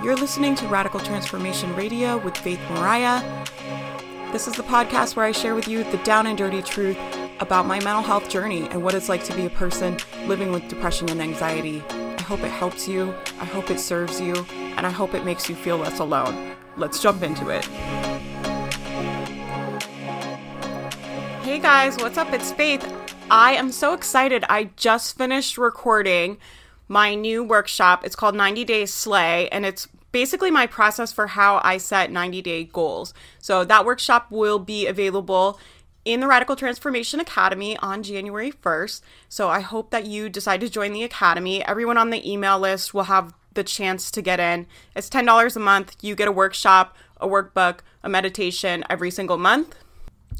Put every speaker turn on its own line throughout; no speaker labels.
You're listening to Radical Transformation Radio with Faith Mariah. This is the podcast where I share with you the down and dirty truth about my mental health journey and what it's like to be a person living with depression and anxiety. I hope it helps you, I hope it serves you, and I hope it makes you feel less alone. Let's jump into it. Hey guys, what's up? It's Faith. I am so excited. I just finished recording my new workshop. It's called 90 Days Slay, and it's basically my process for how I set 90 day goals. So that workshop will be available in the Radical Transformation Academy on January 1st. So I hope that you decide to join the Academy. Everyone on the email list will have the chance to get in. It's $10 a month. You get a workshop, a workbook, a meditation every single month.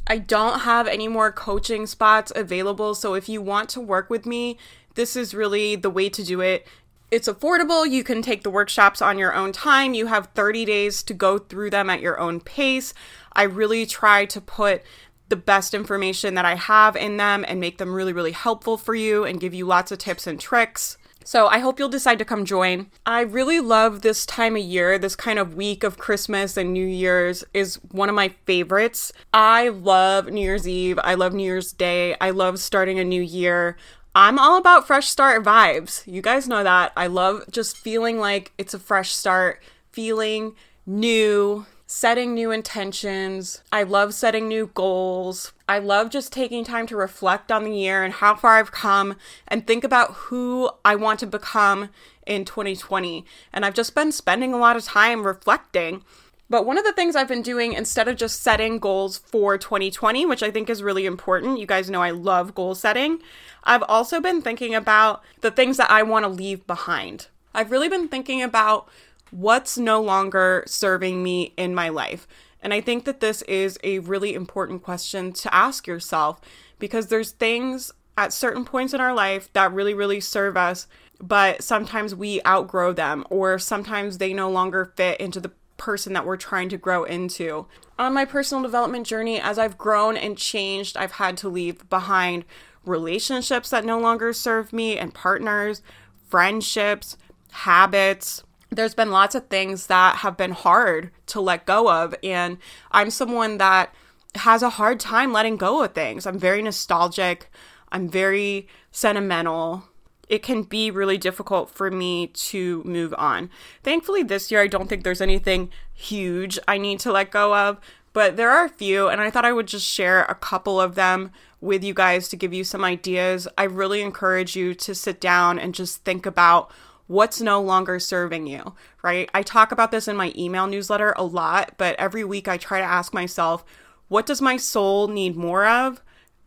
I don't have any more coaching spots available. So if you want to work with me, this is really the way to do it. It's affordable. You can take the workshops on your own time. You have 30 days to go through them at your own pace. I really try to put the best information that I have in them and make them really, really helpful for you and give you lots of tips and tricks. So I hope you'll decide to come join. I really love this time of year. This kind of week of Christmas and New Year's is one of my favorites. I love New Year's Eve. I love New Year's Day. I love starting a new year. I'm all about fresh start vibes. You guys know that. I love just feeling like it's a fresh start, feeling new, setting new intentions. I love setting new goals. I love just taking time to reflect on the year and how far I've come and think about who I want to become in 2020. And I've just been spending a lot of time reflecting but one of the things I've been doing instead of just setting goals for 2020, which I think is really important, you guys know I love goal setting, I've also been thinking about the things that I want to leave behind. I've really been thinking about what's no longer serving me in my life. And I think that this is a really important question to ask yourself because there's things at certain points in our life that really, really serve us, but sometimes we outgrow them or sometimes they no longer fit into the person that we're trying to grow into. On my personal development journey, as I've grown and changed, I've had to leave behind relationships that no longer serve me and partners, friendships, habits. There's been lots of things that have been hard to let go of. And I'm someone that has a hard time letting go of things. I'm very nostalgic. I'm very sentimental it can be really difficult for me to move on. Thankfully, this year, I don't think there's anything huge I need to let go of, but there are a few, and I thought I would just share a couple of them with you guys to give you some ideas. I really encourage you to sit down and just think about what's no longer serving you, right? I talk about this in my email newsletter a lot, but every week I try to ask myself, what does my soul need more of?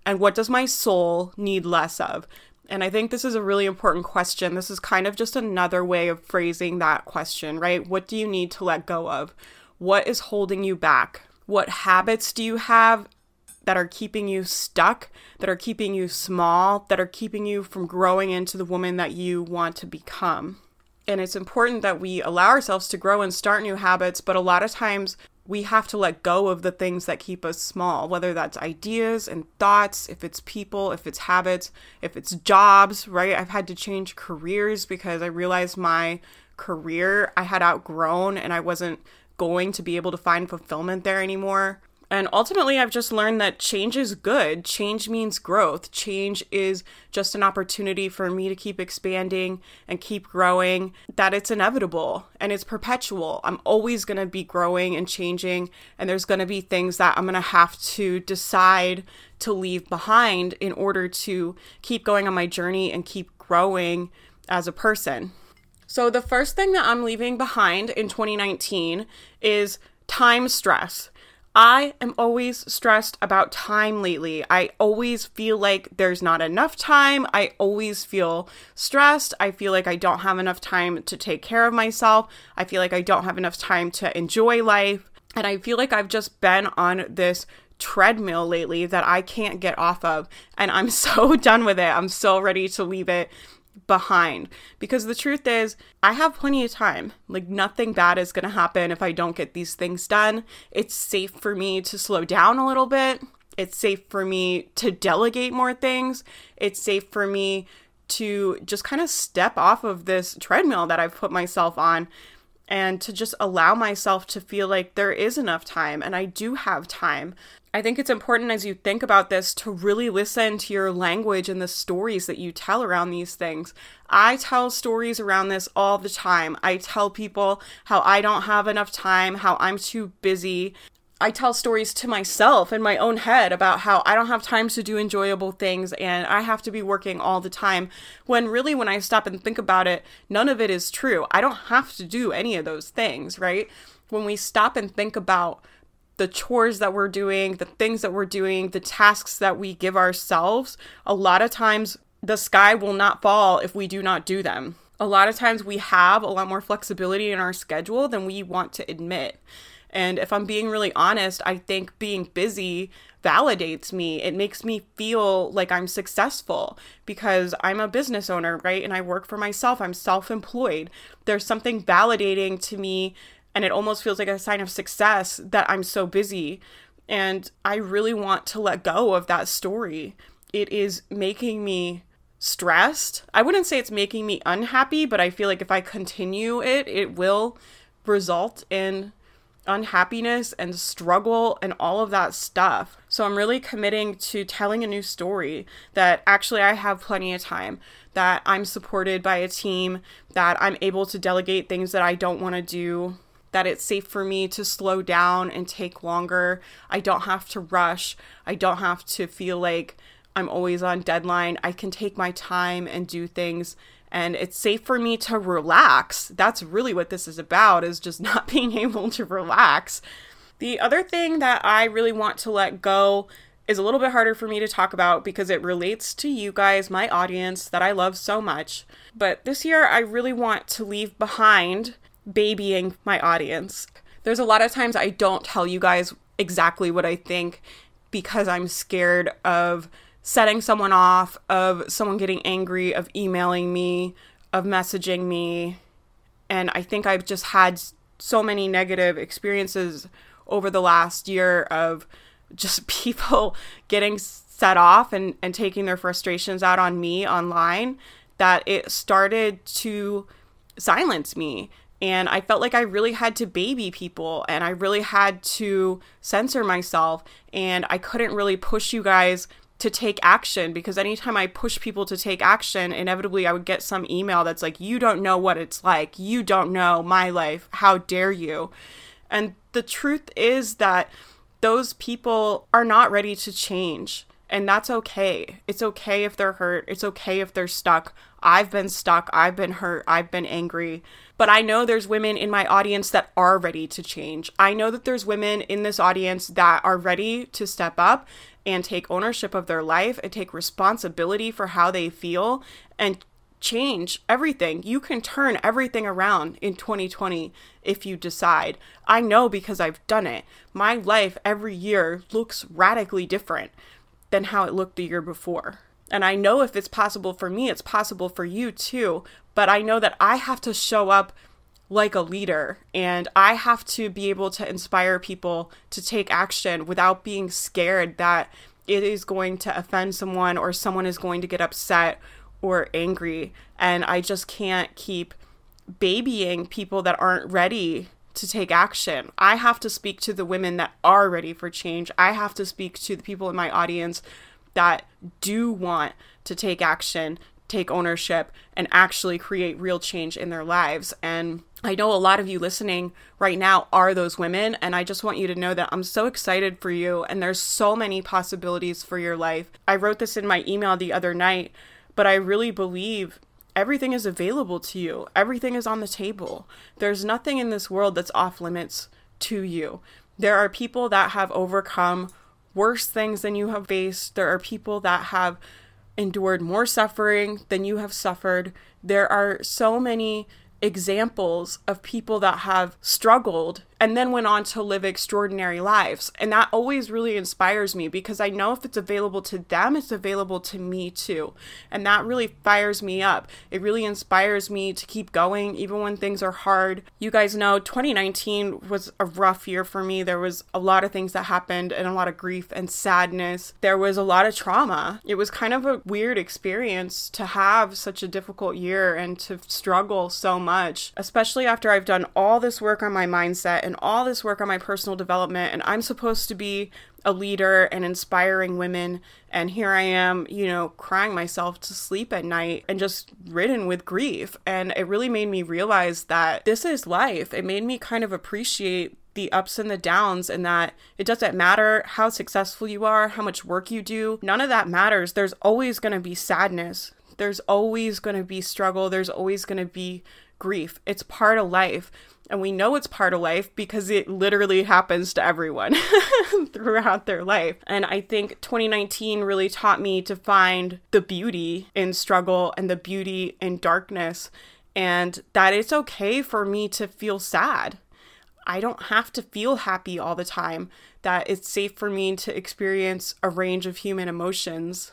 And what does my soul need less of? And I think this is a really important question. This is kind of just another way of phrasing that question, right? What do you need to let go of? What is holding you back? What habits do you have that are keeping you stuck, that are keeping you small, that are keeping you from growing into the woman that you want to become? And it's important that we allow ourselves to grow and start new habits, but a lot of times we have to let go of the things that keep us small, whether that's ideas and thoughts, if it's people, if it's habits, if it's jobs, right? I've had to change careers because I realized my career I had outgrown and I wasn't going to be able to find fulfillment there anymore. And ultimately, I've just learned that change is good. Change means growth. Change is just an opportunity for me to keep expanding and keep growing, that it's inevitable and it's perpetual. I'm always going to be growing and changing, and there's going to be things that I'm going to have to decide to leave behind in order to keep going on my journey and keep growing as a person. So, the first thing that I'm leaving behind in 2019 is time stress. I am always stressed about time lately. I always feel like there's not enough time. I always feel stressed. I feel like I don't have enough time to take care of myself. I feel like I don't have enough time to enjoy life. And I feel like I've just been on this treadmill lately that I can't get off of. And I'm so done with it. I'm so ready to leave it behind because the truth is I have plenty of time. Like nothing bad is going to happen if I don't get these things done. It's safe for me to slow down a little bit. It's safe for me to delegate more things. It's safe for me to just kind of step off of this treadmill that I've put myself on and to just allow myself to feel like there is enough time and I do have time. I think it's important as you think about this to really listen to your language and the stories that you tell around these things. I tell stories around this all the time. I tell people how I don't have enough time, how I'm too busy. I tell stories to myself in my own head about how I don't have time to do enjoyable things and I have to be working all the time. When really, when I stop and think about it, none of it is true. I don't have to do any of those things, right? When we stop and think about the chores that we're doing, the things that we're doing, the tasks that we give ourselves, a lot of times the sky will not fall if we do not do them. A lot of times we have a lot more flexibility in our schedule than we want to admit. And if I'm being really honest, I think being busy validates me. It makes me feel like I'm successful because I'm a business owner, right? And I work for myself, I'm self employed. There's something validating to me and it almost feels like a sign of success that I'm so busy. And I really want to let go of that story. It is making me stressed. I wouldn't say it's making me unhappy, but I feel like if I continue it, it will result in unhappiness and struggle and all of that stuff. So I'm really committing to telling a new story that actually I have plenty of time, that I'm supported by a team, that I'm able to delegate things that I don't want to do, that it's safe for me to slow down and take longer. I don't have to rush. I don't have to feel like I'm always on deadline. I can take my time and do things and it's safe for me to relax. That's really what this is about is just not being able to relax. The other thing that I really want to let go is a little bit harder for me to talk about because it relates to you guys, my audience that I love so much. But this year I really want to leave behind babying my audience. There's a lot of times I don't tell you guys exactly what I think because I'm scared of setting someone off, of someone getting angry, of emailing me, of messaging me. And I think I've just had so many negative experiences over the last year of just people getting set off and, and taking their frustrations out on me online that it started to silence me and I felt like I really had to baby people and I really had to censor myself and I couldn't really push you guys to take action because anytime I push people to take action, inevitably I would get some email that's like, You don't know what it's like. You don't know my life. How dare you? And the truth is that those people are not ready to change. And that's okay. It's okay if they're hurt. It's okay if they're stuck. I've been stuck. I've been hurt. I've been angry. But I know there's women in my audience that are ready to change. I know that there's women in this audience that are ready to step up and take ownership of their life and take responsibility for how they feel and change everything. You can turn everything around in 2020 if you decide. I know because I've done it. My life every year looks radically different than how it looked the year before. And I know if it's possible for me, it's possible for you too. But I know that I have to show up like a leader and I have to be able to inspire people to take action without being scared that it is going to offend someone or someone is going to get upset or angry. And I just can't keep babying people that aren't ready to take action. I have to speak to the women that are ready for change. I have to speak to the people in my audience that do want to take action, take ownership, and actually create real change in their lives. And I know a lot of you listening right now are those women, and I just want you to know that I'm so excited for you, and there's so many possibilities for your life. I wrote this in my email the other night, but I really believe everything is available to you, everything is on the table. There's nothing in this world that's off limits to you. There are people that have overcome worse things than you have faced. There are people that have endured more suffering than you have suffered. There are so many examples of people that have struggled and then went on to live extraordinary lives. And that always really inspires me because I know if it's available to them, it's available to me too. And that really fires me up. It really inspires me to keep going even when things are hard. You guys know 2019 was a rough year for me. There was a lot of things that happened and a lot of grief and sadness. There was a lot of trauma. It was kind of a weird experience to have such a difficult year and to struggle so much especially after I've done all this work on my mindset and all this work on my personal development. And I'm supposed to be a leader and inspiring women. And here I am, you know, crying myself to sleep at night and just ridden with grief. And it really made me realize that this is life. It made me kind of appreciate the ups and the downs, and that it doesn't matter how successful you are, how much work you do, none of that matters. There's always going to be sadness, there's always going to be struggle, there's always going to be grief. It's part of life. And we know it's part of life because it literally happens to everyone throughout their life. And I think 2019 really taught me to find the beauty in struggle and the beauty in darkness, and that it's okay for me to feel sad I don't have to feel happy all the time, that it's safe for me to experience a range of human emotions.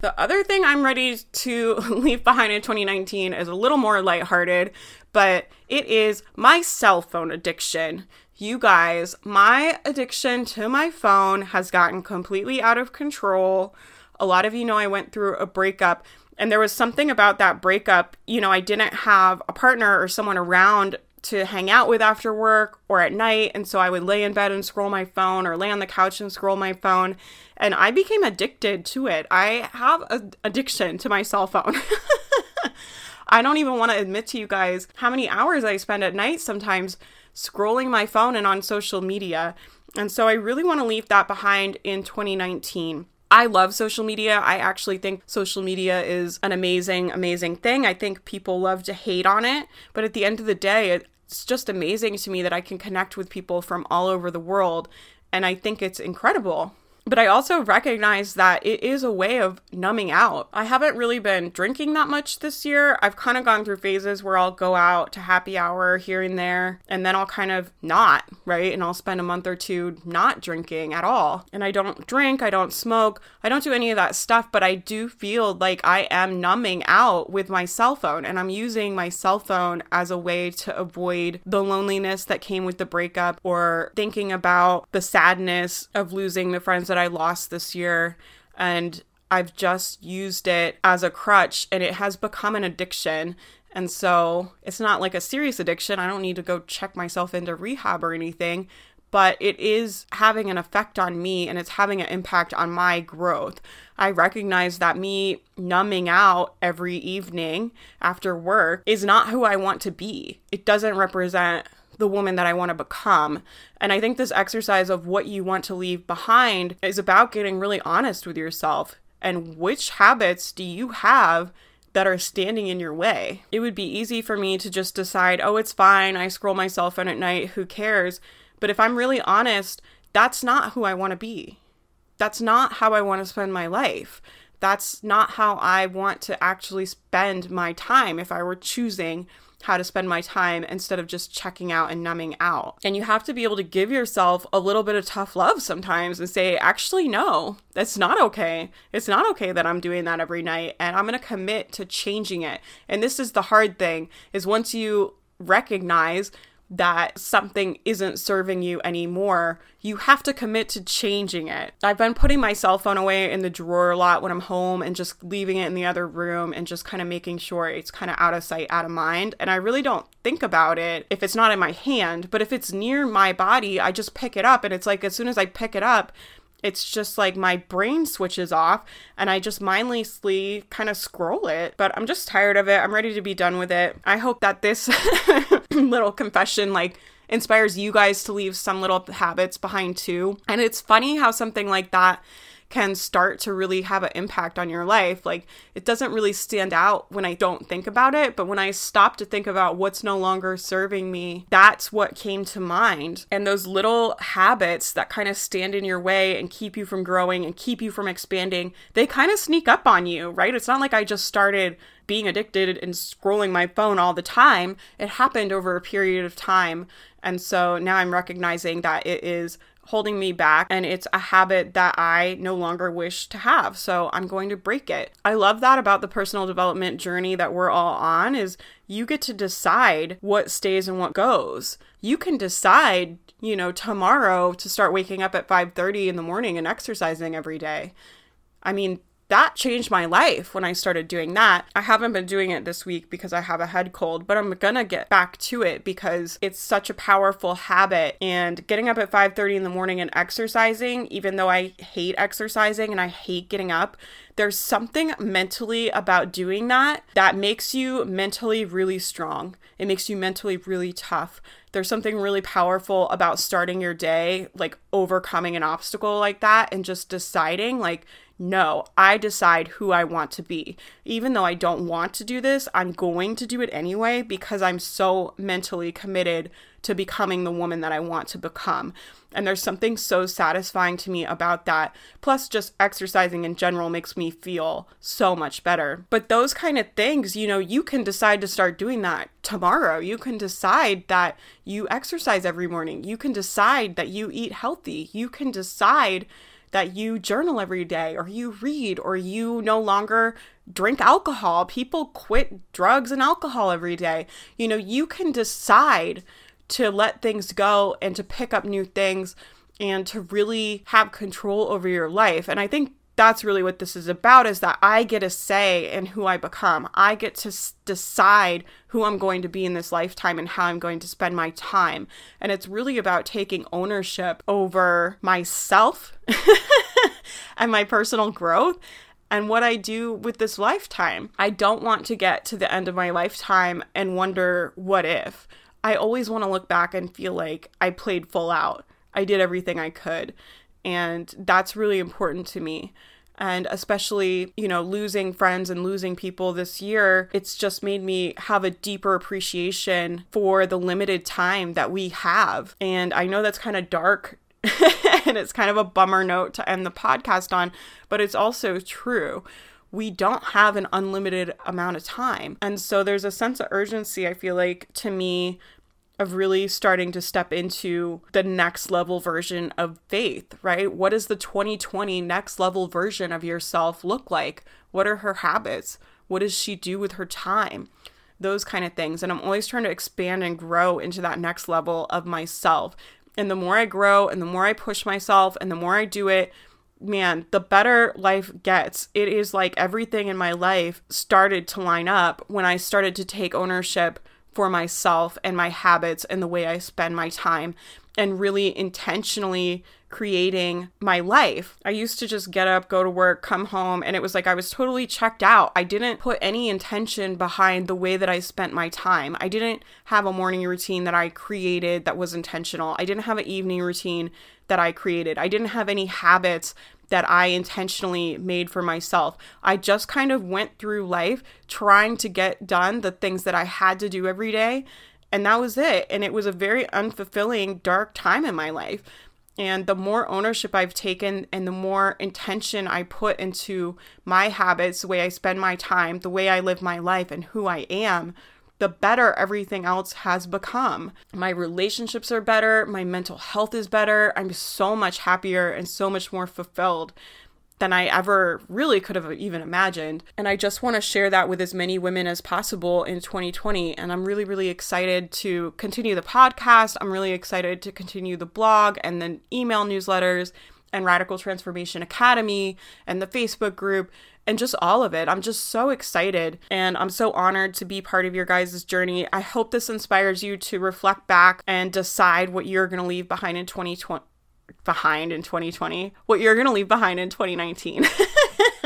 The other thing I'm ready to leave behind in 2019 is a little more lighthearted, but it is my cell phone addiction. You guys, my addiction to my phone has gotten completely out of control. A lot of you know I went through a breakup, and there was something about that breakup. You know, I didn't have a partner or someone around to hang out with after work or at night. And so I would lay in bed and scroll my phone or lay on the couch and scroll my phone. And I became addicted to it. I have an addiction to my cell phone. I don't even want to admit to you guys how many hours I spend at night sometimes scrolling my phone and on social media. And so I really want to leave that behind in 2019. I love social media. I actually think social media is an amazing, amazing thing. I think people love to hate on it, but at the end of the day, it's just amazing to me that I can connect with people from all over the world. And I think it's incredible. But I also recognize that it is a way of numbing out. I haven't really been drinking that much this year. I've kind of gone through phases where I'll go out to happy hour here and there, and then I'll kind of not, right? And I'll spend a month or two not drinking at all. And I don't drink, I don't smoke, I don't do any of that stuff, but I do feel like I am numbing out with my cell phone, and I'm using my cell phone as a way to avoid the loneliness that came with the breakup or thinking about the sadness of losing the friends that I lost this year. And I've just used it as a crutch and it has become an addiction. And so it's not like a serious addiction. I don't need to go check myself into rehab or anything, but it is having an effect on me and it's having an impact on my growth. I recognize that me numbing out every evening after work is not who I want to be. It doesn't represent the woman that I want to become. And I think this exercise of what you want to leave behind is about getting really honest with yourself and which habits do you have that are standing in your way. It would be easy for me to just decide, oh, it's fine. I scroll my cell phone at night. Who cares? But if I'm really honest, that's not who I want to be. That's not how I want to spend my life. That's not how I want to actually spend my time if I were choosing how to spend my time instead of just checking out and numbing out. And you have to be able to give yourself a little bit of tough love sometimes and say, actually, no, that's not okay. It's not okay that I'm doing that every night and I'm going to commit to changing it. And this is the hard thing is once you recognize that something isn't serving you anymore, you have to commit to changing it. I've been putting my cell phone away in the drawer a lot when I'm home and just leaving it in the other room and just kind of making sure it's kind of out of sight, out of mind. And I really don't think about it if it's not in my hand, but if it's near my body, I just pick it up. And it's like as soon as I pick it up, it's just like my brain switches off and I just mindlessly kind of scroll it. But I'm just tired of it. I'm ready to be done with it. I hope that this little confession like inspires you guys to leave some little habits behind too. And it's funny how something like that can start to really have an impact on your life. Like it doesn't really stand out when I don't think about it, but when I stop to think about what's no longer serving me, that's what came to mind. And those little habits that kind of stand in your way and keep you from growing and keep you from expanding, they kind of sneak up on you, right? It's not like I just started being addicted and scrolling my phone all the time. It happened over a period of time. And so now I'm recognizing that it is holding me back and it's a habit that I no longer wish to have. So I'm going to break it. I love that about the personal development journey that we're all on is you get to decide what stays and what goes. You can decide, you know, tomorrow to start waking up at 5:30 in the morning and exercising every day. I mean, that changed my life when I started doing that. I haven't been doing it this week because I have a head cold, but I'm gonna get back to it because it's such a powerful habit. And getting up at 5:30 in the morning and exercising, even though I hate exercising and I hate getting up, there's something mentally about doing that that makes you mentally really strong. It makes you mentally really tough. There's something really powerful about starting your day, like overcoming an obstacle like that and just deciding, like, no, I decide who I want to be. Even though I don't want to do this, I'm going to do it anyway because I'm so mentally committed to becoming the woman that I want to become. And there's something so satisfying to me about that. Plus, just exercising in general makes me feel so much better. But those kind of things, you know, you can decide to start doing that tomorrow. You can decide that you exercise every morning. You can decide that you eat healthy. You can decide that you journal every day or you read or you no longer drink alcohol. People quit drugs and alcohol every day. You know, you can decide to let things go and to pick up new things and to really have control over your life. And I think that's really what this is about is that I get a say in who I become. I get to s- decide who I'm going to be in this lifetime and how I'm going to spend my time. And it's really about taking ownership over myself and my personal growth and what I do with this lifetime. I don't want to get to the end of my lifetime and wonder what if. I always want to look back and feel like I played full out. I did everything I could. And that's really important to me. And especially, you know, losing friends and losing people this year, it's just made me have a deeper appreciation for the limited time that we have. And I know that's kind of dark and it's kind of a bummer note to end the podcast on, but it's also true we don't have an unlimited amount of time. And so there's a sense of urgency, I feel like, to me, of really starting to step into the next level version of faith, right? What does the 2020 next level version of yourself look like? What are her habits? What does she do with her time? Those kind of things. And I'm always trying to expand and grow into that next level of myself. And the more I grow and the more I push myself and the more I do it, man, the better life gets. It is like everything in my life started to line up when I started to take ownership for myself and my habits and the way I spend my time and really intentionally creating my life. I used to just get up, go to work, come home, and it was like I was totally checked out. I didn't put any intention behind the way that I spent my time. I didn't have a morning routine that I created that was intentional. I didn't have an evening routine that I created. I didn't have any habits that I intentionally made for myself. I just kind of went through life trying to get done the things that I had to do every day. And that was it. And it was a very unfulfilling, dark time in my life. And the more ownership I've taken and the more intention I put into my habits, the way I spend my time, the way I live my life, and who I am, the better everything else has become. My relationships are better, my mental health is better. I'm so much happier and so much more fulfilled than I ever really could have even imagined. And I just want to share that with as many women as possible in 2020. And I'm really, really excited to continue the podcast. I'm really excited to continue the blog and then email newsletters and Radical Transformation Academy and the Facebook group and just all of it. I'm just so excited and I'm so honored to be part of your guys' journey. I hope this inspires you to reflect back and decide what you're going to leave behind in 2020 behind in 2020, what you're going to leave behind in 2019.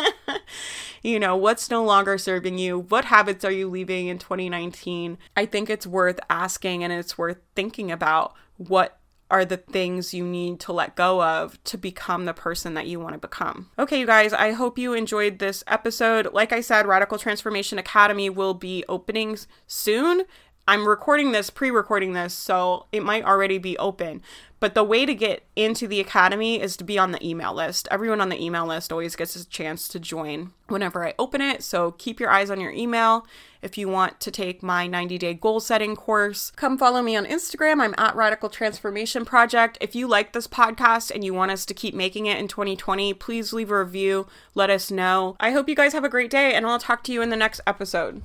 you know, what's no longer serving you? What habits are you leaving in 2019? I think it's worth asking and it's worth thinking about what are the things you need to let go of to become the person that you want to become. Okay, you guys, I hope you enjoyed this episode. Like I said, Radical Transformation Academy will be opening soon. I'm recording this, pre recording this, so it might already be open. But the way to get into the academy is to be on the email list. Everyone on the email list always gets a chance to join whenever I open it. So keep your eyes on your email. If you want to take my 90 day goal setting course, come follow me on Instagram. I'm at Radical Transformation Project. If you like this podcast and you want us to keep making it in 2020, please leave a review. Let us know. I hope you guys have a great day, and I'll talk to you in the next episode.